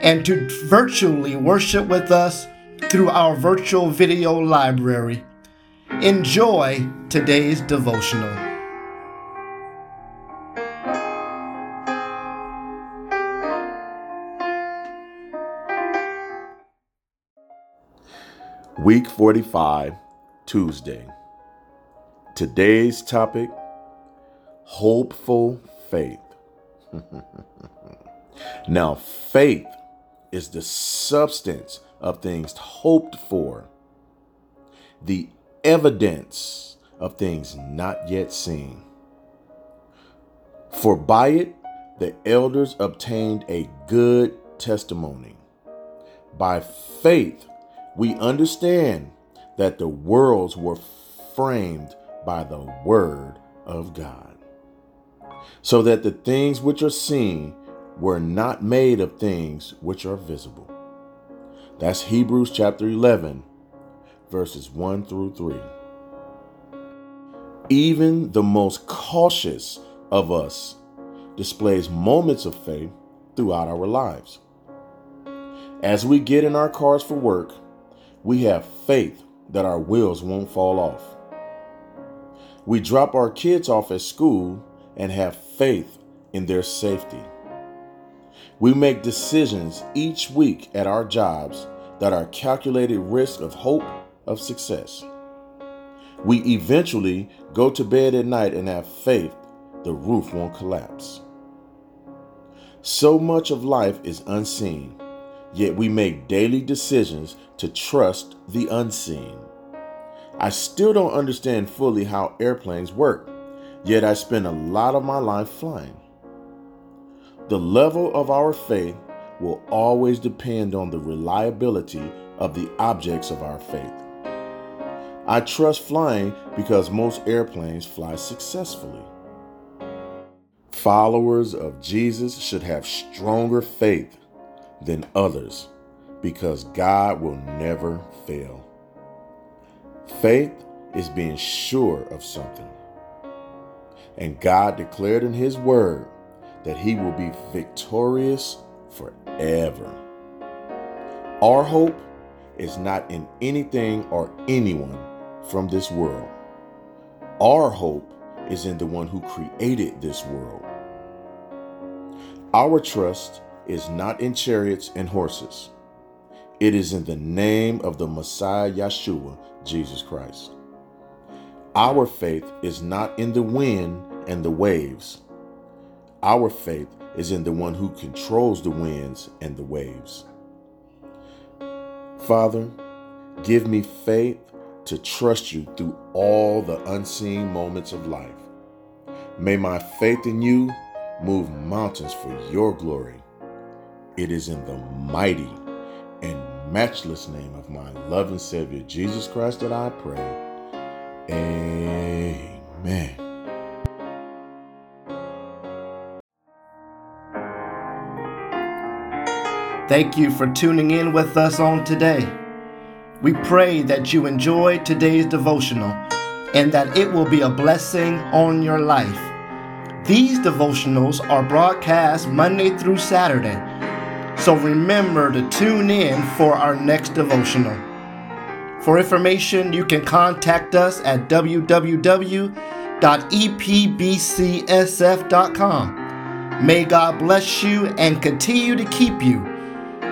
and to virtually worship with us through our virtual video library. Enjoy today's devotional. Week 45, Tuesday. Today's topic hopeful faith. now, faith is the substance of things hoped for, the evidence of things not yet seen. For by it the elders obtained a good testimony. By faith, we understand that the worlds were framed by the word of God, so that the things which are seen were not made of things which are visible. That's Hebrews chapter 11, verses 1 through 3. Even the most cautious of us displays moments of faith throughout our lives. As we get in our cars for work, we have faith that our wheels won't fall off. We drop our kids off at school and have faith in their safety. We make decisions each week at our jobs that are calculated risk of hope of success. We eventually go to bed at night and have faith the roof won't collapse. So much of life is unseen Yet we make daily decisions to trust the unseen. I still don't understand fully how airplanes work, yet I spend a lot of my life flying. The level of our faith will always depend on the reliability of the objects of our faith. I trust flying because most airplanes fly successfully. Followers of Jesus should have stronger faith than others because God will never fail. Faith is being sure of something. And God declared in His Word that He will be victorious forever. Our hope is not in anything or anyone from this world. Our hope is in the one who created this world. Our trust is not in chariots and horses. It is in the name of the Messiah Yeshua, Jesus Christ. Our faith is not in the wind and the waves. Our faith is in the one who controls the winds and the waves. Father, give me faith to trust you through all the unseen moments of life. May my faith in you move mountains for your glory. It is in the mighty and matchless name of my loving Savior, Jesus Christ, that I pray. Amen. Thank you for tuning in with us on today. We pray that you enjoy today's devotional and that it will be a blessing on your life. These devotionals are broadcast Monday through Saturday so remember to tune in for our next devotional. For information, you can contact us at www.epbcsf.com. May God bless you and continue to keep you.